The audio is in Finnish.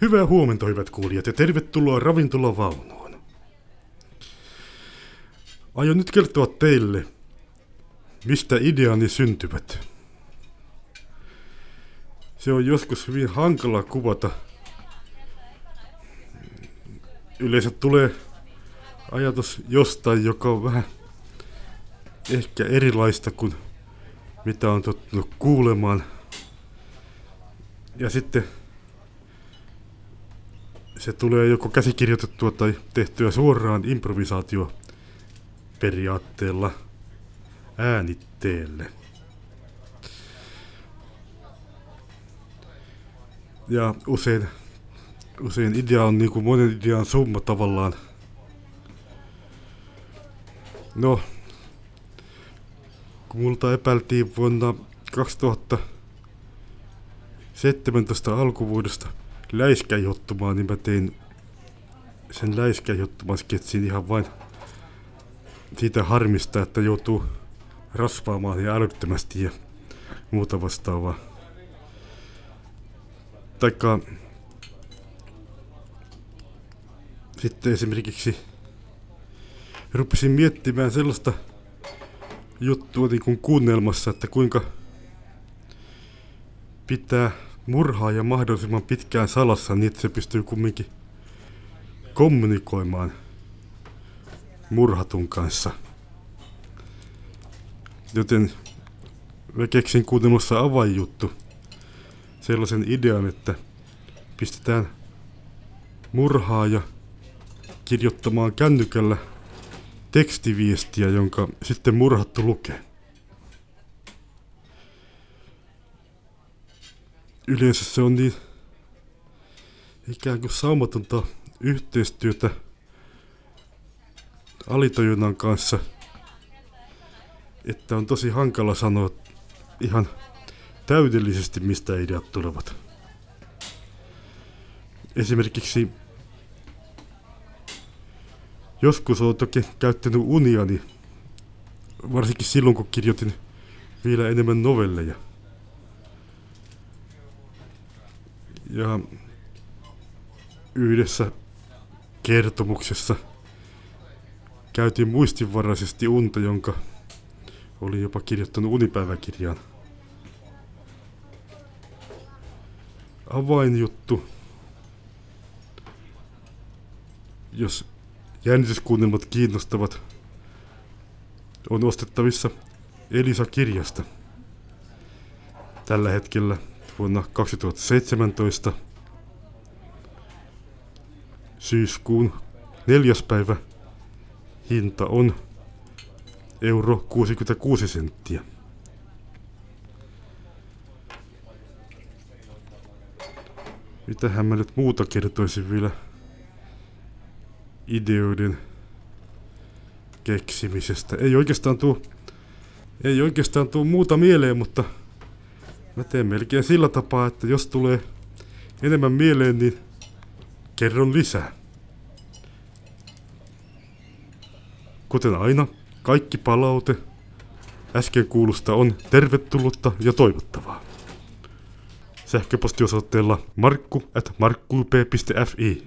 Hyvää huomenta, hyvät kuulijat, ja tervetuloa ravintolavaunuun. Aion nyt kertoa teille, mistä ideani syntyvät. Se on joskus hyvin hankala kuvata. Yleensä tulee ajatus jostain, joka on vähän ehkä erilaista kuin mitä on tottunut kuulemaan. Ja sitten se tulee joko käsikirjoitettua tai tehtyä suoraan improvisaatio periaatteella äänitteelle. Ja usein, usein idea on niin kuin monen idean summa tavallaan. No, kun multa epäiltiin vuonna 2017 alkuvuodesta läiskäjuttumaa, niin mä tein sen läiskäjuttuman sketsin ihan vain siitä harmista, että joutuu rasvaamaan ja älyttömästi ja muuta vastaavaa. Taikka sitten esimerkiksi rupesin miettimään sellaista juttua niin kuin kuunnelmassa, että kuinka pitää murhaa ja mahdollisimman pitkään salassa niin, että se pystyy kumminkin kommunikoimaan murhatun kanssa. Joten mä keksin kuunnelmassa avainjuttu sellaisen idean, että pistetään murhaaja kirjoittamaan kännykällä tekstiviestiä, jonka sitten murhattu lukee. Yleensä se on niin ikään kuin saumatonta yhteistyötä alitajunnan kanssa, että on tosi hankala sanoa ihan täydellisesti, mistä ideat tulevat. Esimerkiksi joskus olen toki käyttänyt uniani, varsinkin silloin kun kirjoitin vielä enemmän novelleja. Ja yhdessä kertomuksessa käytiin muistinvaraisesti unta, jonka oli jopa kirjoittanut unipäiväkirjaan. Avainjuttu. Jos jännityskuunnelmat kiinnostavat, on ostettavissa Elisa-kirjasta. Tällä hetkellä vuonna 2017 syyskuun neljäs päivä hinta on euro 66 senttiä. Mitähän mä nyt muuta kertoisin vielä ideoiden keksimisestä. Ei oikeastaan tuu, ei oikeastaan tuu muuta mieleen, mutta mä teen melkein sillä tapaa, että jos tulee enemmän mieleen, niin kerron lisää. Kuten aina, kaikki palaute äsken kuulusta on tervetullutta ja toivottavaa. Sähköpostiosoitteella markku at markkup.fi.